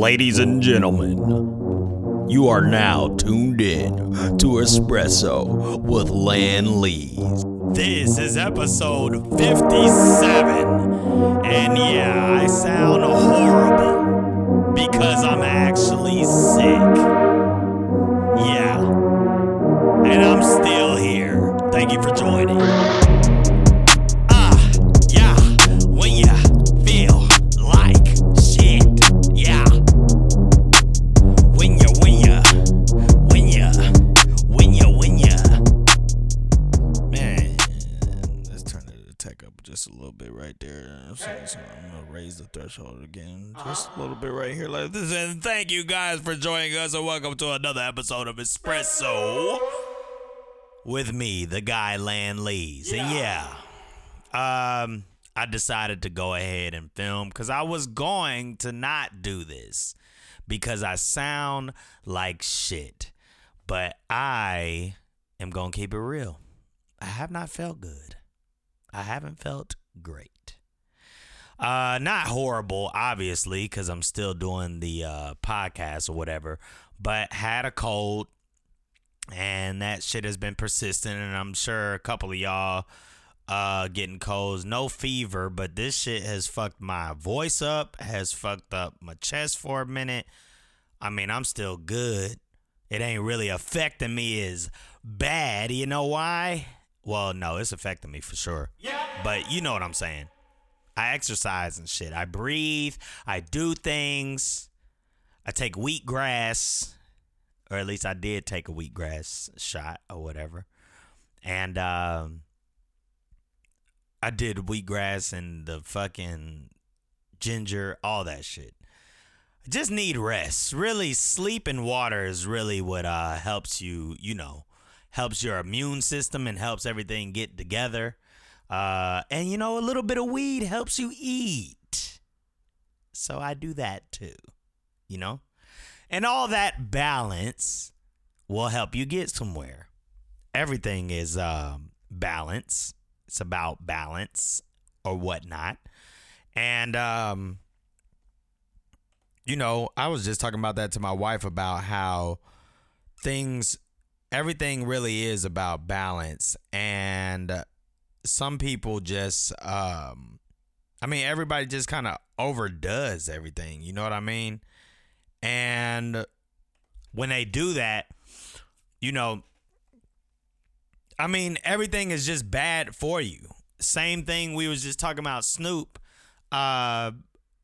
Ladies and gentlemen, you are now tuned in to Espresso with Lan Lees. This is episode 57. And yeah, I sound horrible because I'm actually sick. Yeah. And I'm still here. Thank you for joining. Raise the threshold again, just a little bit right here, like this. And thank you guys for joining us, and welcome to another episode of Espresso with me, the guy Lan Lees. And yeah, um, I decided to go ahead and film because I was going to not do this because I sound like shit. But I am gonna keep it real. I have not felt good. I haven't felt great. Uh, not horrible, obviously, because I'm still doing the uh, podcast or whatever. But had a cold, and that shit has been persistent. And I'm sure a couple of y'all uh getting colds. No fever, but this shit has fucked my voice up. Has fucked up my chest for a minute. I mean, I'm still good. It ain't really affecting me as bad. You know why? Well, no, it's affecting me for sure. Yeah. But you know what I'm saying. I exercise and shit. I breathe. I do things. I take wheatgrass, or at least I did take a wheatgrass shot or whatever. And um, I did wheatgrass and the fucking ginger, all that shit. I just need rest. Really, sleep and water is really what uh, helps you, you know, helps your immune system and helps everything get together. Uh, and you know, a little bit of weed helps you eat. So I do that too, you know? And all that balance will help you get somewhere. Everything is um, balance. It's about balance or whatnot. And, um, you know, I was just talking about that to my wife about how things, everything really is about balance. And some people just, um, I mean, everybody just kind of overdoes everything. You know what I mean? And when they do that, you know, I mean, everything is just bad for you. Same thing we was just talking about Snoop uh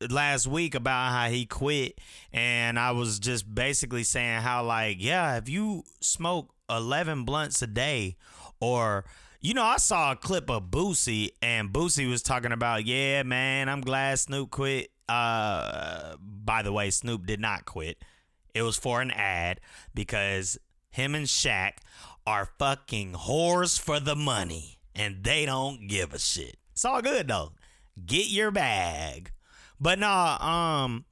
last week about how he quit and I was just basically saying how like, yeah, if you smoke 11 blunts a day or you know, I saw a clip of Boosie and Boosie was talking about, yeah, man, I'm glad Snoop quit. Uh by the way, Snoop did not quit. It was for an ad because him and Shaq are fucking whores for the money and they don't give a shit. It's all good though. Get your bag. But nah, um,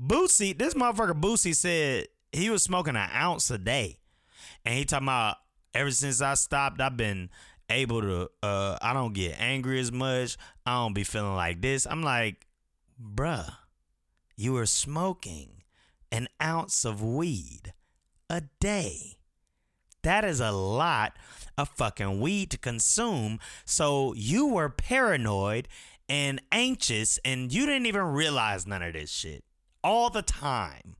Boosie, this motherfucker Boosie said he was smoking an ounce a day. And he talking about ever since I stopped, I've been able to uh I don't get angry as much. I don't be feeling like this. I'm like, bruh, you were smoking an ounce of weed a day. That is a lot of fucking weed to consume. So you were paranoid and anxious and you didn't even realize none of this shit all the time.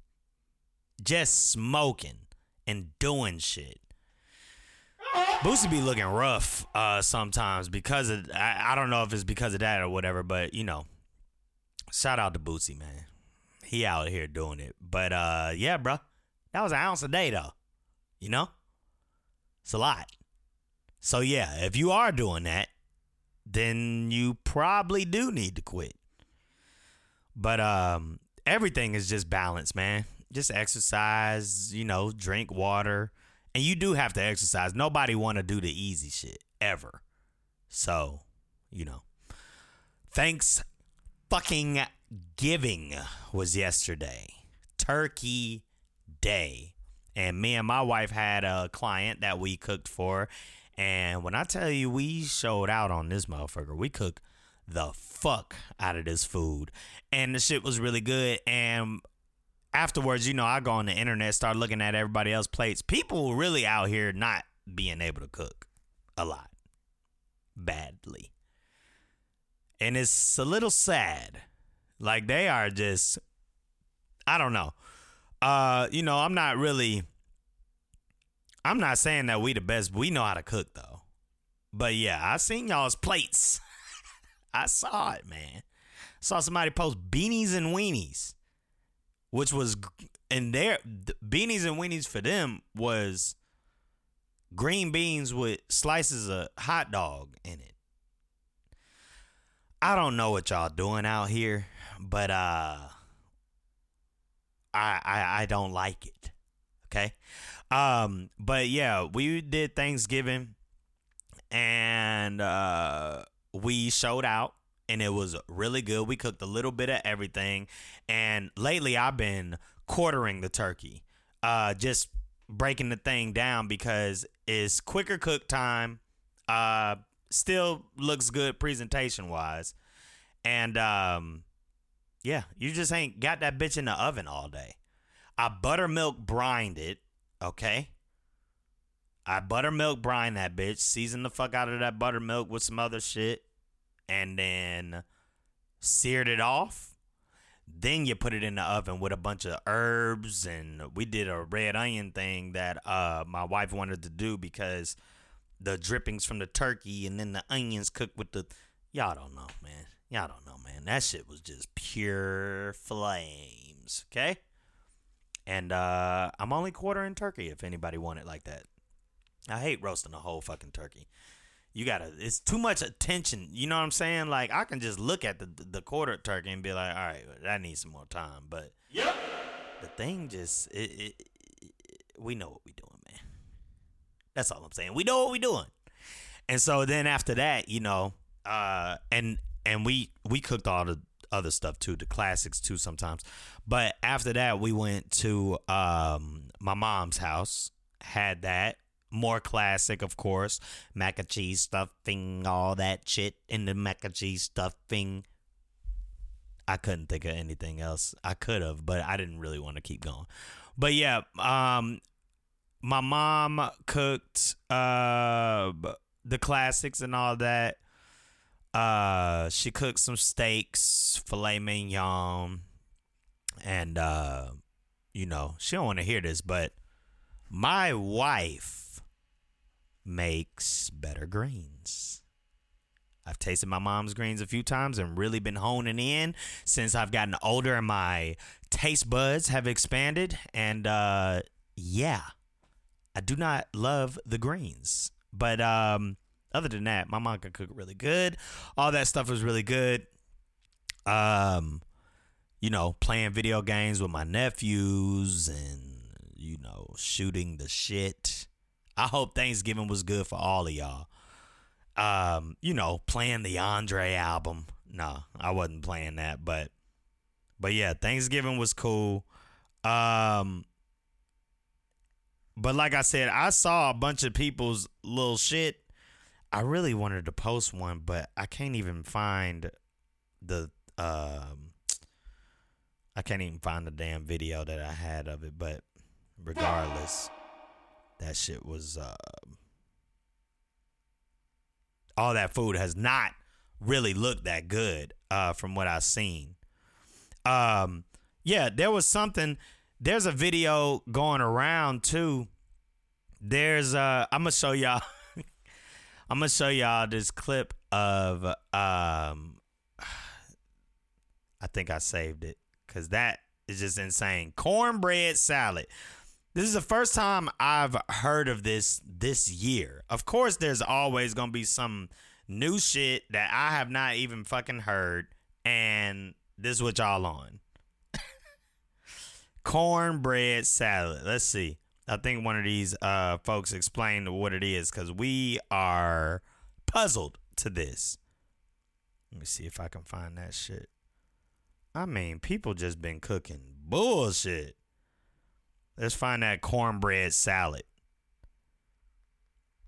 Just smoking and doing shit. Boosie be looking rough uh, sometimes because of I, I don't know if it's because of that or whatever, but you know, shout out to Boosie, man. He out here doing it. But uh, yeah, bro, that was an ounce a day though. You know, it's a lot. So yeah, if you are doing that, then you probably do need to quit. But um, everything is just balance, man. Just exercise, you know, drink water. And you do have to exercise. Nobody want to do the easy shit ever. So, you know. Thanks fucking giving was yesterday. Turkey Day. And me and my wife had a client that we cooked for. And when I tell you we showed out on this motherfucker, we cooked the fuck out of this food. And the shit was really good. And afterwards, you know, I go on the internet, start looking at everybody else's plates. People really out here not being able to cook a lot badly. And it's a little sad. Like they are just I don't know. Uh, you know, I'm not really I'm not saying that we the best. We know how to cook though. But yeah, I seen y'all's plates. I saw it, man. Saw somebody post beanies and weenies, which was and their beanies and weenies for them was green beans with slices of hot dog in it. I don't know what y'all doing out here, but uh I I, I don't like it. Okay? Um but yeah, we did Thanksgiving and uh we showed out and it was really good. We cooked a little bit of everything. And lately I've been quartering the turkey. Uh just breaking the thing down because it's quicker cook time. Uh still looks good presentation wise. And um yeah, you just ain't got that bitch in the oven all day. I buttermilk brined it, okay? I buttermilk brine that bitch, season the fuck out of that buttermilk with some other shit, and then seared it off. Then you put it in the oven with a bunch of herbs, and we did a red onion thing that uh my wife wanted to do because the drippings from the turkey and then the onions cooked with the y'all don't know, man. Y'all don't know, man. That shit was just pure flames. Okay. And uh, I'm only quartering turkey if anybody want it like that. I hate roasting a whole fucking turkey. You gotta. It's too much attention. You know what I'm saying? Like I can just look at the the quarter turkey and be like, all right, that needs some more time. But yep. the thing just it, it, it, we know what we're doing, man. That's all I'm saying. We know what we're doing. And so then after that, you know, uh, and and we we cooked all the other stuff too, the classics too sometimes. But after that, we went to um, my mom's house, had that more classic, of course, mac and cheese stuffing, all that shit in the mac and cheese stuffing. I couldn't think of anything else. I could have, but I didn't really want to keep going. But yeah, um, my mom cooked uh the classics and all that. Uh, she cooked some steaks, filet mignon, and uh, you know she don't want to hear this, but my wife makes better greens. I've tasted my mom's greens a few times and really been honing in since I've gotten older and my taste buds have expanded. And uh, yeah, I do not love the greens, but um, other than that, my mom can cook really good. All that stuff was really good. Um, you know, playing video games with my nephews and you know, shooting the shit. I hope Thanksgiving was good for all of y'all. Um, you know, playing the Andre album. No, I wasn't playing that, but but yeah, Thanksgiving was cool. Um but like I said, I saw a bunch of people's little shit I really wanted to post one, but I can't even find the um I can't even find the damn video that I had of it, but regardless, that shit was uh all that food has not really looked that good uh from what I've seen. Um yeah, there was something there's a video going around too. There's uh I'm gonna show y'all I'm gonna show y'all this clip of um I think I saved it because that is just insane. Cornbread salad. This is the first time I've heard of this this year. Of course, there's always gonna be some new shit that I have not even fucking heard, and this is what y'all on. Cornbread salad. Let's see. I think one of these uh, folks explained what it is because we are puzzled to this. Let me see if I can find that shit. I mean, people just been cooking bullshit. Let's find that cornbread salad.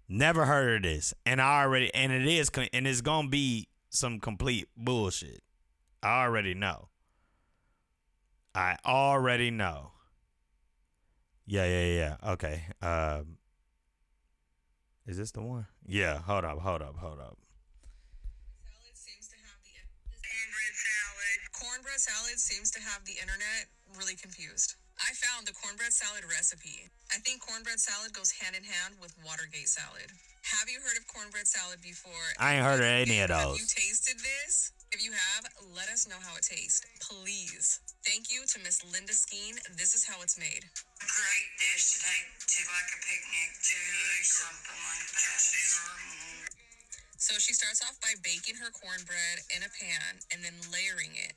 Never heard of this, and I already and it is and it's gonna be some complete bullshit. I already know. I already know. Yeah, yeah, yeah. Okay. Um, is this the one? Yeah. Hold up. Hold up. Hold up. cornbread salad. Cornbread salad seems to have the internet really confused. I found the cornbread salad recipe. I think cornbread salad goes hand in hand with Watergate salad. Have you heard of cornbread salad before? I ain't heard of any of Have those. you tasted this? If you have, let us know how it tastes, please. Thank you to Miss Linda Skeen. This is how it's made. great dish to take to like a picnic to or something like that. So she starts off by baking her cornbread in a pan and then layering it.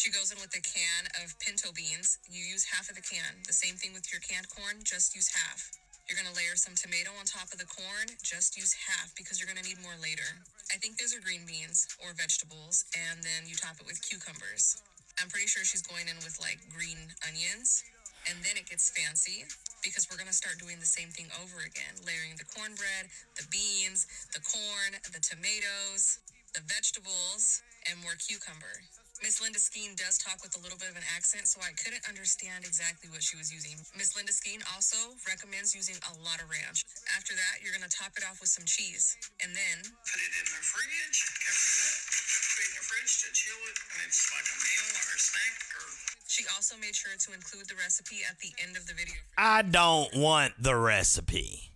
She goes in with a can of pinto beans. You use half of the can. The same thing with your canned corn, just use half. You're gonna layer some tomato on top of the corn, just use half because you're gonna need more later. I think those are green beans or vegetables, and then you top it with cucumbers. I'm pretty sure she's going in with like green onions, and then it gets fancy because we're gonna start doing the same thing over again, layering the cornbread, the beans, the corn, the tomatoes, the vegetables, and more cucumber. Miss Linda Skeen does talk with a little bit of an accent, so I couldn't understand exactly what she was using. Miss Linda Skeen also recommends using a lot of ranch. After that, you're gonna top it off with some cheese, and then Put it in the fridge, cover it up, put it in the fridge to chill it, and it's like a meal or a snack or she also made sure to include the recipe at the end of the video. I don't want the recipe.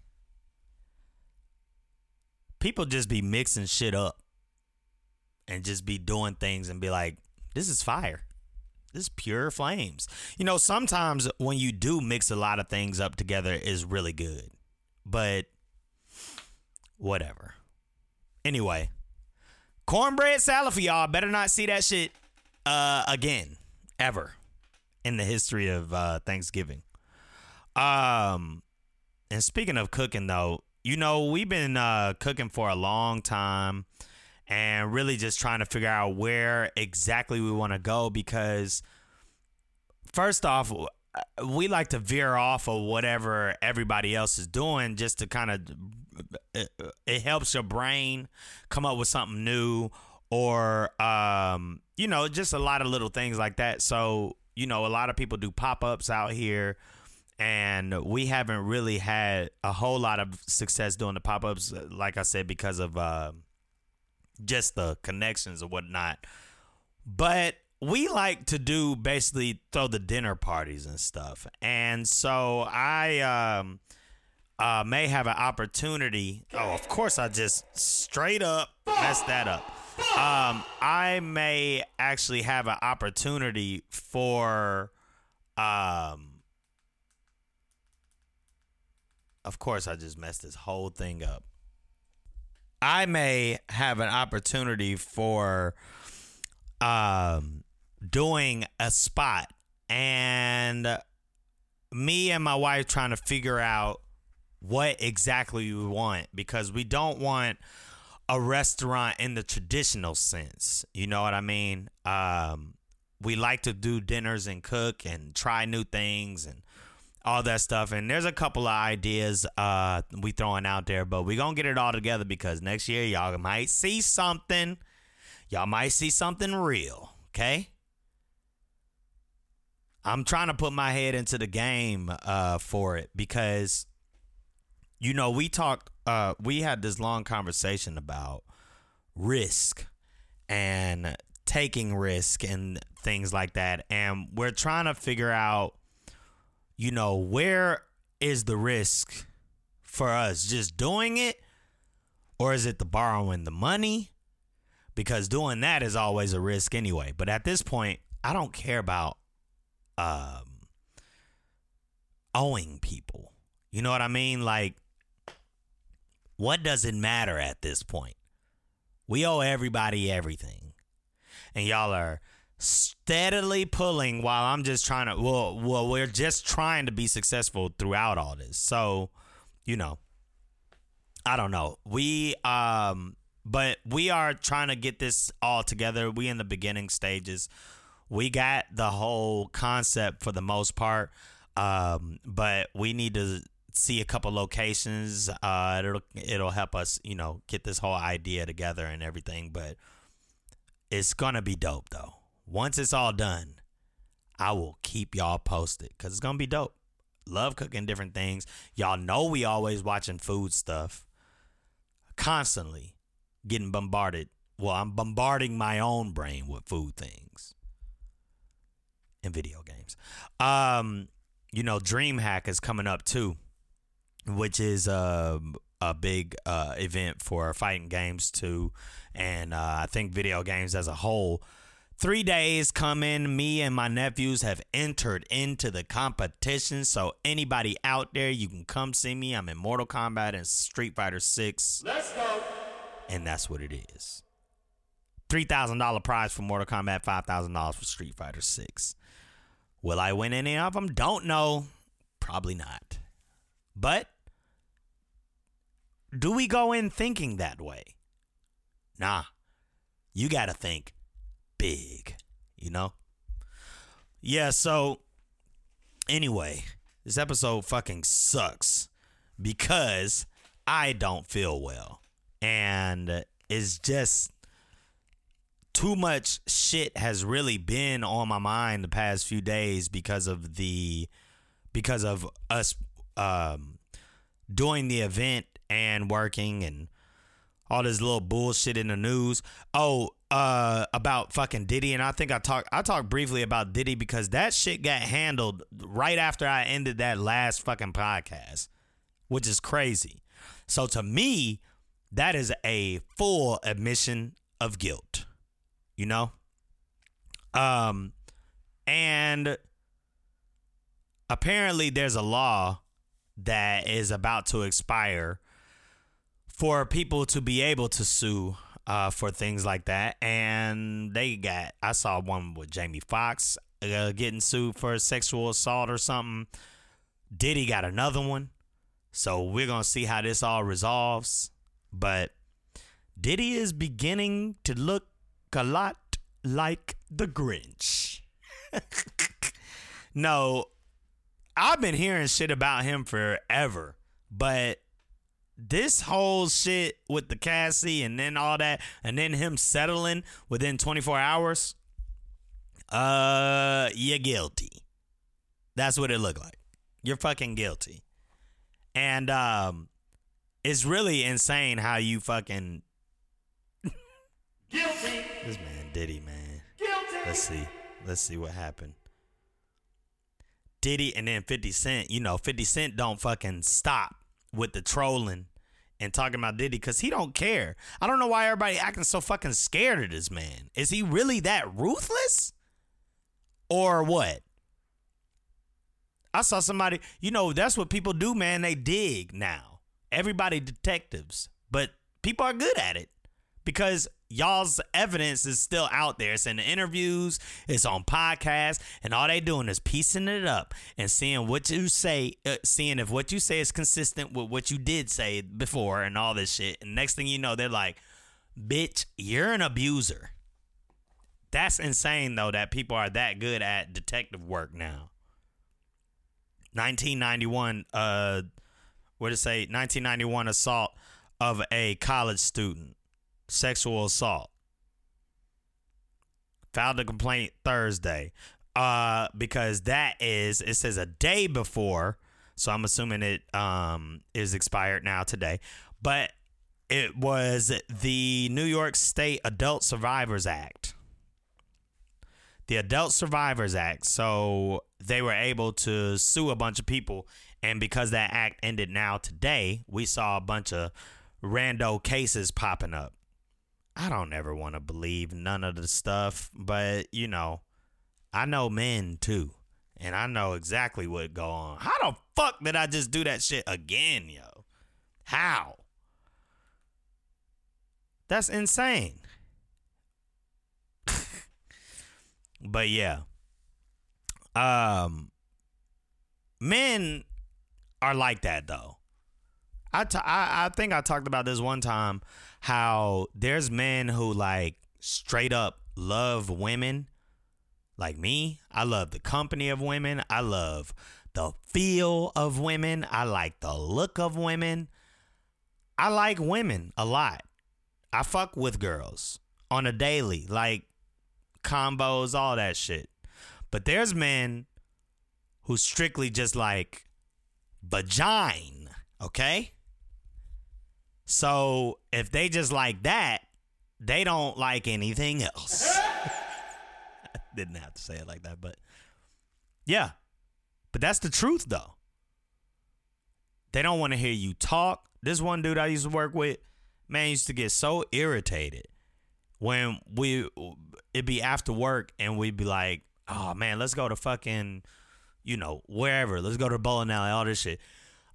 People just be mixing shit up and just be doing things and be like, this is fire. This is pure flames. You know, sometimes when you do mix a lot of things up together is really good. But whatever. Anyway, cornbread salad for y'all. Better not see that shit uh again ever in the history of uh Thanksgiving. Um, and speaking of cooking, though, you know we've been uh, cooking for a long time, and really just trying to figure out where exactly we want to go because, first off, we like to veer off of whatever everybody else is doing, just to kind of it, it helps your brain come up with something new, or um, you know, just a lot of little things like that. So you know, a lot of people do pop ups out here and we haven't really had a whole lot of success doing the pop-ups like i said because of uh, just the connections or whatnot. But we like to do basically throw the dinner parties and stuff. And so i um uh may have an opportunity. Oh of course i just straight up messed that up. Um i may actually have an opportunity for um of course I just messed this whole thing up. I may have an opportunity for um doing a spot and me and my wife trying to figure out what exactly we want because we don't want a restaurant in the traditional sense. You know what I mean? Um we like to do dinners and cook and try new things and all that stuff. And there's a couple of ideas uh we throwing out there, but we gonna get it all together because next year y'all might see something. Y'all might see something real. Okay. I'm trying to put my head into the game uh for it because you know we talked uh we had this long conversation about risk and taking risk and things like that and we're trying to figure out you know, where is the risk for us? Just doing it? Or is it the borrowing the money? Because doing that is always a risk anyway. But at this point, I don't care about um owing people. You know what I mean? Like what does it matter at this point? We owe everybody everything. And y'all are steadily pulling while I'm just trying to well well we're just trying to be successful throughout all this. So, you know, I don't know. We um but we are trying to get this all together. We in the beginning stages. We got the whole concept for the most part. Um but we need to see a couple locations. Uh it'll it'll help us, you know, get this whole idea together and everything, but it's going to be dope though once it's all done, I will keep y'all posted because it's gonna be dope. Love cooking different things. Y'all know we always watching food stuff. Constantly getting bombarded. Well, I'm bombarding my own brain with food things and video games. Um, you know, DreamHack is coming up too, which is uh, a big uh, event for fighting games too, and uh, I think video games as a whole. Three days coming, me and my nephews have entered into the competition. So anybody out there, you can come see me. I'm in Mortal Kombat and Street Fighter Six. Let's go. And that's what it is. Three thousand dollar prize for Mortal Kombat, five thousand dollars for Street Fighter Six. Will I win any of them? Don't know. Probably not. But do we go in thinking that way? Nah. You got to think big, you know? Yeah, so anyway, this episode fucking sucks because I don't feel well. And it's just too much shit has really been on my mind the past few days because of the because of us um doing the event and working and all this little bullshit in the news. Oh, uh about fucking Diddy and I think I talked I talked briefly about Diddy because that shit got handled right after I ended that last fucking podcast, which is crazy. So to me, that is a full admission of guilt. You know? Um and apparently there's a law that is about to expire for people to be able to sue uh, for things like that. And they got, I saw one with Jamie Foxx uh, getting sued for sexual assault or something. Diddy got another one. So we're going to see how this all resolves. But Diddy is beginning to look a lot like the Grinch. no, I've been hearing shit about him forever, but this whole shit with the Cassie and then all that, and then him settling within 24 hours, uh, you're guilty. That's what it looked like. You're fucking guilty. And um, it's really insane how you fucking guilty. This man Diddy, man. Guilty. Let's see. Let's see what happened. Diddy and then 50 Cent, you know, 50 Cent don't fucking stop with the trolling and talking about Diddy because he don't care. I don't know why everybody acting so fucking scared of this man. Is he really that ruthless? Or what? I saw somebody, you know, that's what people do, man. They dig now. Everybody detectives, but people are good at it because y'all's evidence is still out there. It's in the interviews, it's on podcasts, and all they doing is piecing it up and seeing what you say, uh, seeing if what you say is consistent with what you did say before and all this shit. And next thing you know, they're like, bitch, you're an abuser. That's insane, though, that people are that good at detective work now. 1991, uh, what did it say? 1991 assault of a college student sexual assault. Filed a complaint Thursday. Uh, because that is it says a day before, so I'm assuming it um is expired now today. But it was the New York State Adult Survivors Act. The Adult Survivors Act. So they were able to sue a bunch of people. And because that act ended now today, we saw a bunch of rando cases popping up. I don't ever want to believe none of the stuff, but you know, I know men too. And I know exactly what go on. How the fuck did I just do that shit again, yo? How? That's insane. but yeah. Um men are like that though. I, t- I I think I talked about this one time how there's men who like straight up love women like me. I love the company of women. I love the feel of women. I like the look of women. I like women a lot. I fuck with girls on a daily, like combos, all that shit. But there's men who strictly just like vagina, okay? So if they just like that, they don't like anything else. Didn't have to say it like that, but yeah. But that's the truth though. They don't want to hear you talk. This one dude I used to work with, man, used to get so irritated when we it'd be after work and we'd be like, oh man, let's go to fucking, you know, wherever. Let's go to bowling alley, all this shit.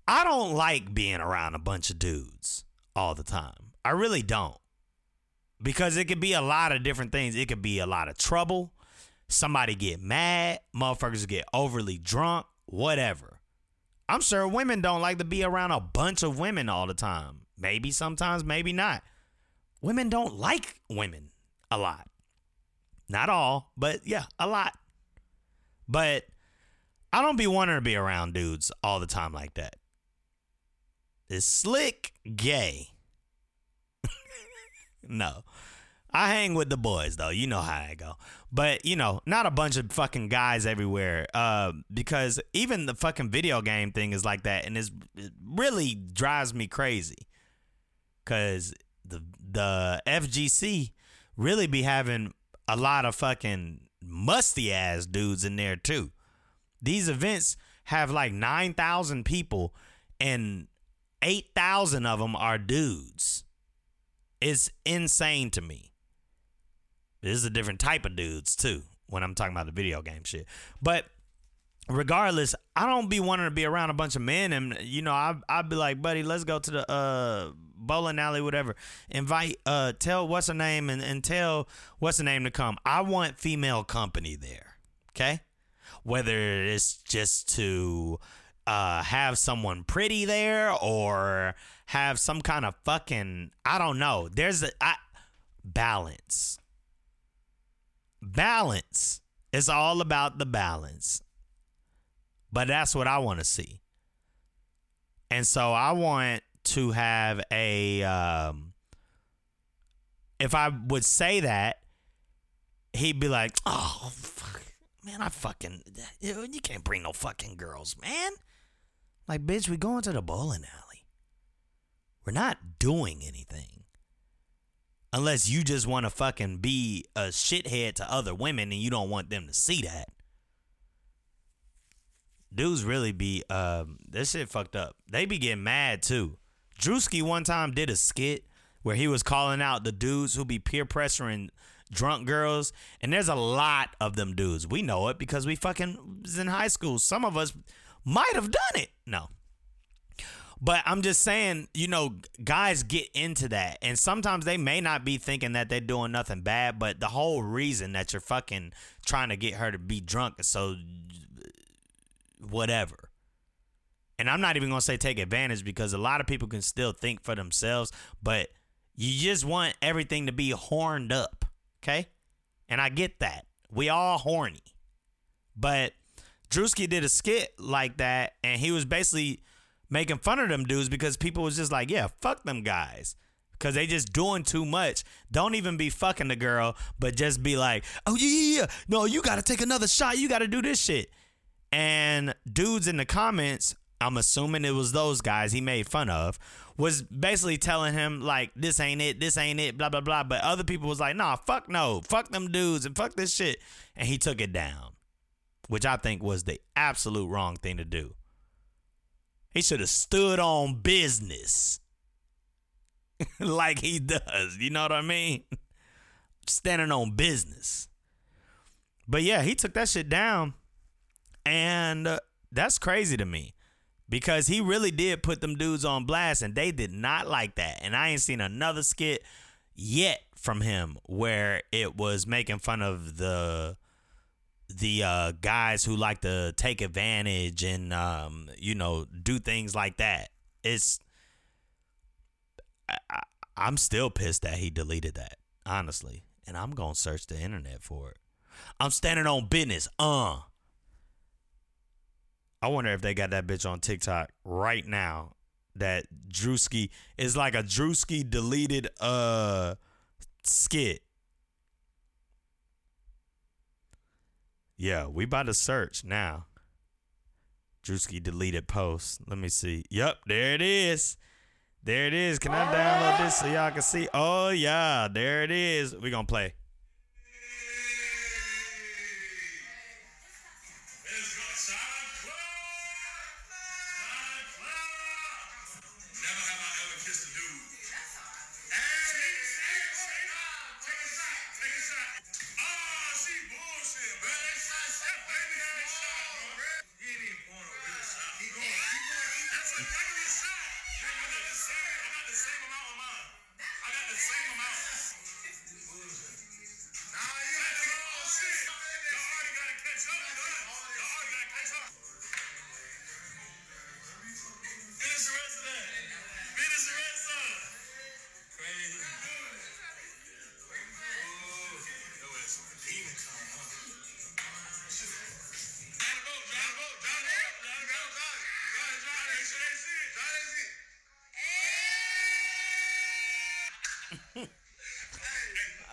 I don't like being around a bunch of dudes all the time. I really don't. Because it could be a lot of different things. It could be a lot of trouble. Somebody get mad, motherfuckers get overly drunk, whatever. I'm sure women don't like to be around a bunch of women all the time. Maybe sometimes, maybe not. Women don't like women a lot. Not all, but yeah, a lot. But I don't be wanting to be around dudes all the time like that. It's slick gay. no. I hang with the boys though. You know how I go. But, you know, not a bunch of fucking guys everywhere. Uh, because even the fucking video game thing is like that and it's, it really drives me crazy. Cause the the FGC really be having a lot of fucking musty ass dudes in there too. These events have like 9,000 people and 8,000 of them are dudes. It's insane to me. This is a different type of dudes too when I'm talking about the video game shit. But regardless, I don't be wanting to be around a bunch of men and you know, I I'd be like, buddy, let's go to the uh bowling alley, whatever. Invite uh tell what's her name and, and tell what's her name to come. I want female company there. Okay? Whether it's just to uh have someone pretty there or have some kind of fucking I don't know. There's a I, balance. Balance. It's all about the balance. But that's what I want to see. And so I want to have a um if I would say that, he'd be like, "Oh, fuck. man, I fucking you can't bring no fucking girls, man." Like, bitch, we going to the bowling alley. We're not doing anything. Unless you just want to fucking be a shithead to other women and you don't want them to see that. Dudes really be um this shit fucked up. They be getting mad too. Druski one time did a skit where he was calling out the dudes who be peer pressuring drunk girls, and there's a lot of them dudes. We know it because we fucking was in high school. Some of us might have done it. No. But I'm just saying, you know, guys get into that. And sometimes they may not be thinking that they're doing nothing bad, but the whole reason that you're fucking trying to get her to be drunk is so whatever. And I'm not even going to say take advantage because a lot of people can still think for themselves, but you just want everything to be horned up. Okay? And I get that. We all horny. But Druski did a skit like that, and he was basically making fun of them dudes because people was just like, yeah, fuck them guys. Because they just doing too much. Don't even be fucking the girl, but just be like, oh, yeah, yeah, yeah. No, you got to take another shot. You got to do this shit. And dudes in the comments, I'm assuming it was those guys he made fun of, was basically telling him, like, this ain't it, this ain't it, blah, blah, blah. But other people was like, nah, fuck no. Fuck them dudes and fuck this shit. And he took it down, which I think was the absolute wrong thing to do. He should have stood on business like he does. You know what I mean? Standing on business. But yeah, he took that shit down. And uh, that's crazy to me because he really did put them dudes on blast and they did not like that. And I ain't seen another skit yet from him where it was making fun of the the uh, guys who like to take advantage and um, you know do things like that. It's I, I'm still pissed that he deleted that honestly, and I'm gonna search the internet for it. I'm standing on business. Uh. I wonder if they got that bitch on TikTok right now. That Druski is like a Druski deleted uh skit. Yeah, we about to search now. Druski deleted post. Let me see. Yep, there it is. There it is. Can I download this so y'all can see? Oh yeah, there it is. We gonna play.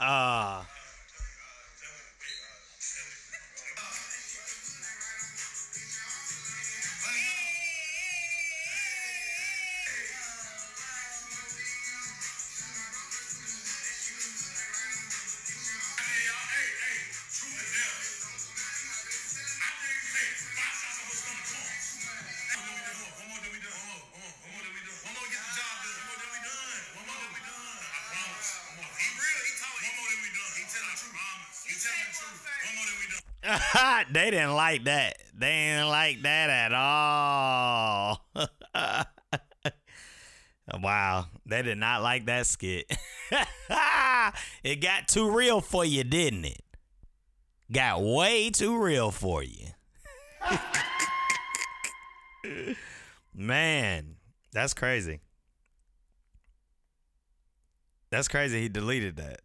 Uh, Ah. they didn't like that. They didn't like that at all. wow. They did not like that skit. it got too real for you, didn't it? Got way too real for you. Man, that's crazy. That's crazy. He deleted that.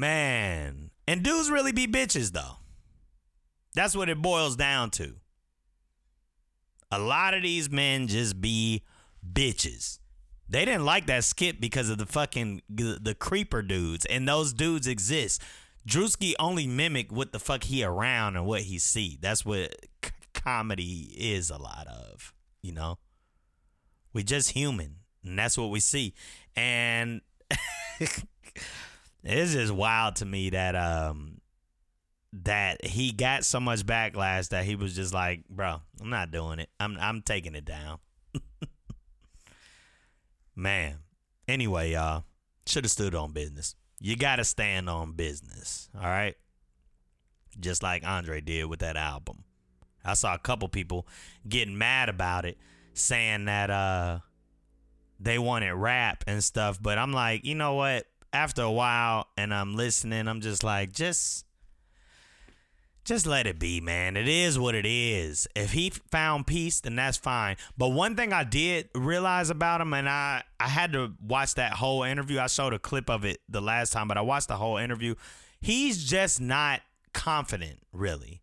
Man. And dudes really be bitches, though. That's what it boils down to. A lot of these men just be bitches. They didn't like that skit because of the fucking the creeper dudes, and those dudes exist. Druski only mimic what the fuck he around and what he see. That's what c- comedy is a lot of, you know. We just human, and that's what we see. And it's just wild to me that um that he got so much backlash that he was just like, bro, I'm not doing it. I'm I'm taking it down. Man. Anyway, y'all, should have stood on business. You gotta stand on business, all right? Just like Andre did with that album. I saw a couple people getting mad about it, saying that uh they wanted rap and stuff, but I'm like, you know what? After a while and I'm listening, I'm just like, just just let it be, man. It is what it is. If he found peace, then that's fine. But one thing I did realize about him, and I I had to watch that whole interview. I showed a clip of it the last time, but I watched the whole interview. He's just not confident, really.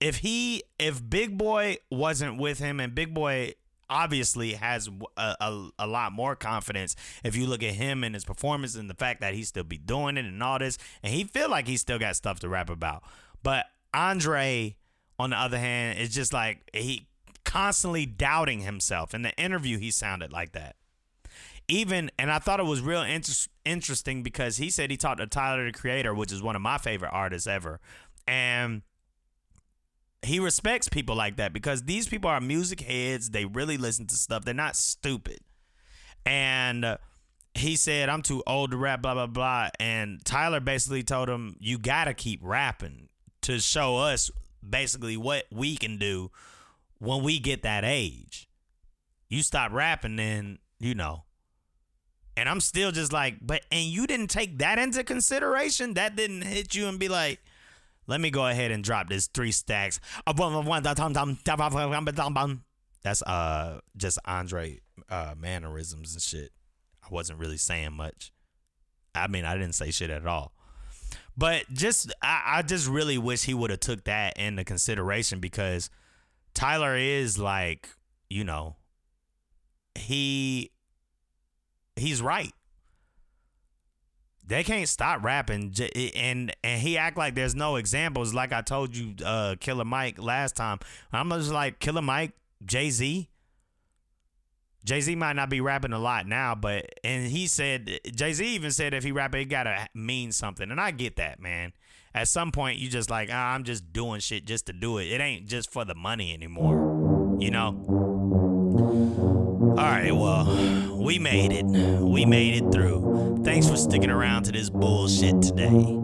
If he, if Big Boi wasn't with him, and Big Boi obviously has a, a, a, lot more confidence if you look at him and his performance and the fact that he still be doing it and all this and he feel like he still got stuff to rap about. But andre on the other hand is just like he constantly doubting himself in the interview he sounded like that. Even and i thought it was real inter- interesting because he said he talked to tyler the creator which is one of my favorite artists ever. And he respects people like that because these people are music heads. They really listen to stuff. They're not stupid. And uh, he said, I'm too old to rap, blah, blah, blah. And Tyler basically told him, You got to keep rapping to show us basically what we can do when we get that age. You stop rapping, then, you know. And I'm still just like, but, and you didn't take that into consideration? That didn't hit you and be like, let me go ahead and drop this three stacks. That's uh just Andre uh mannerisms and shit. I wasn't really saying much. I mean, I didn't say shit at all. But just I, I just really wish he would have took that into consideration because Tyler is like, you know, he he's right. They can't stop rapping. And and he act like there's no examples. Like i told you uh killer mike last time i'm just like killer mike jay-z? Jay-z might not be rapping a lot now but and he said jay-z even said if he rap it gotta mean something. And i get that man. At some point you just like ah, i'm just doing shit just to do it. It ain't just for the money anymore you know? All right, well, we made it. We made it through. Thanks for sticking around to this bullshit today.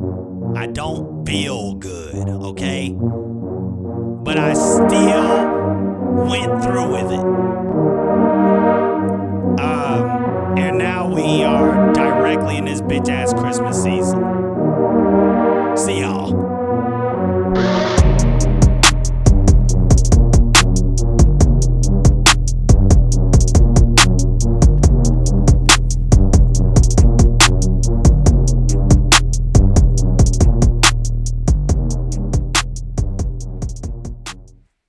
I don't feel good, okay? But I still went through with it. Um, and now we are directly in this bitch ass Christmas season. See y'all.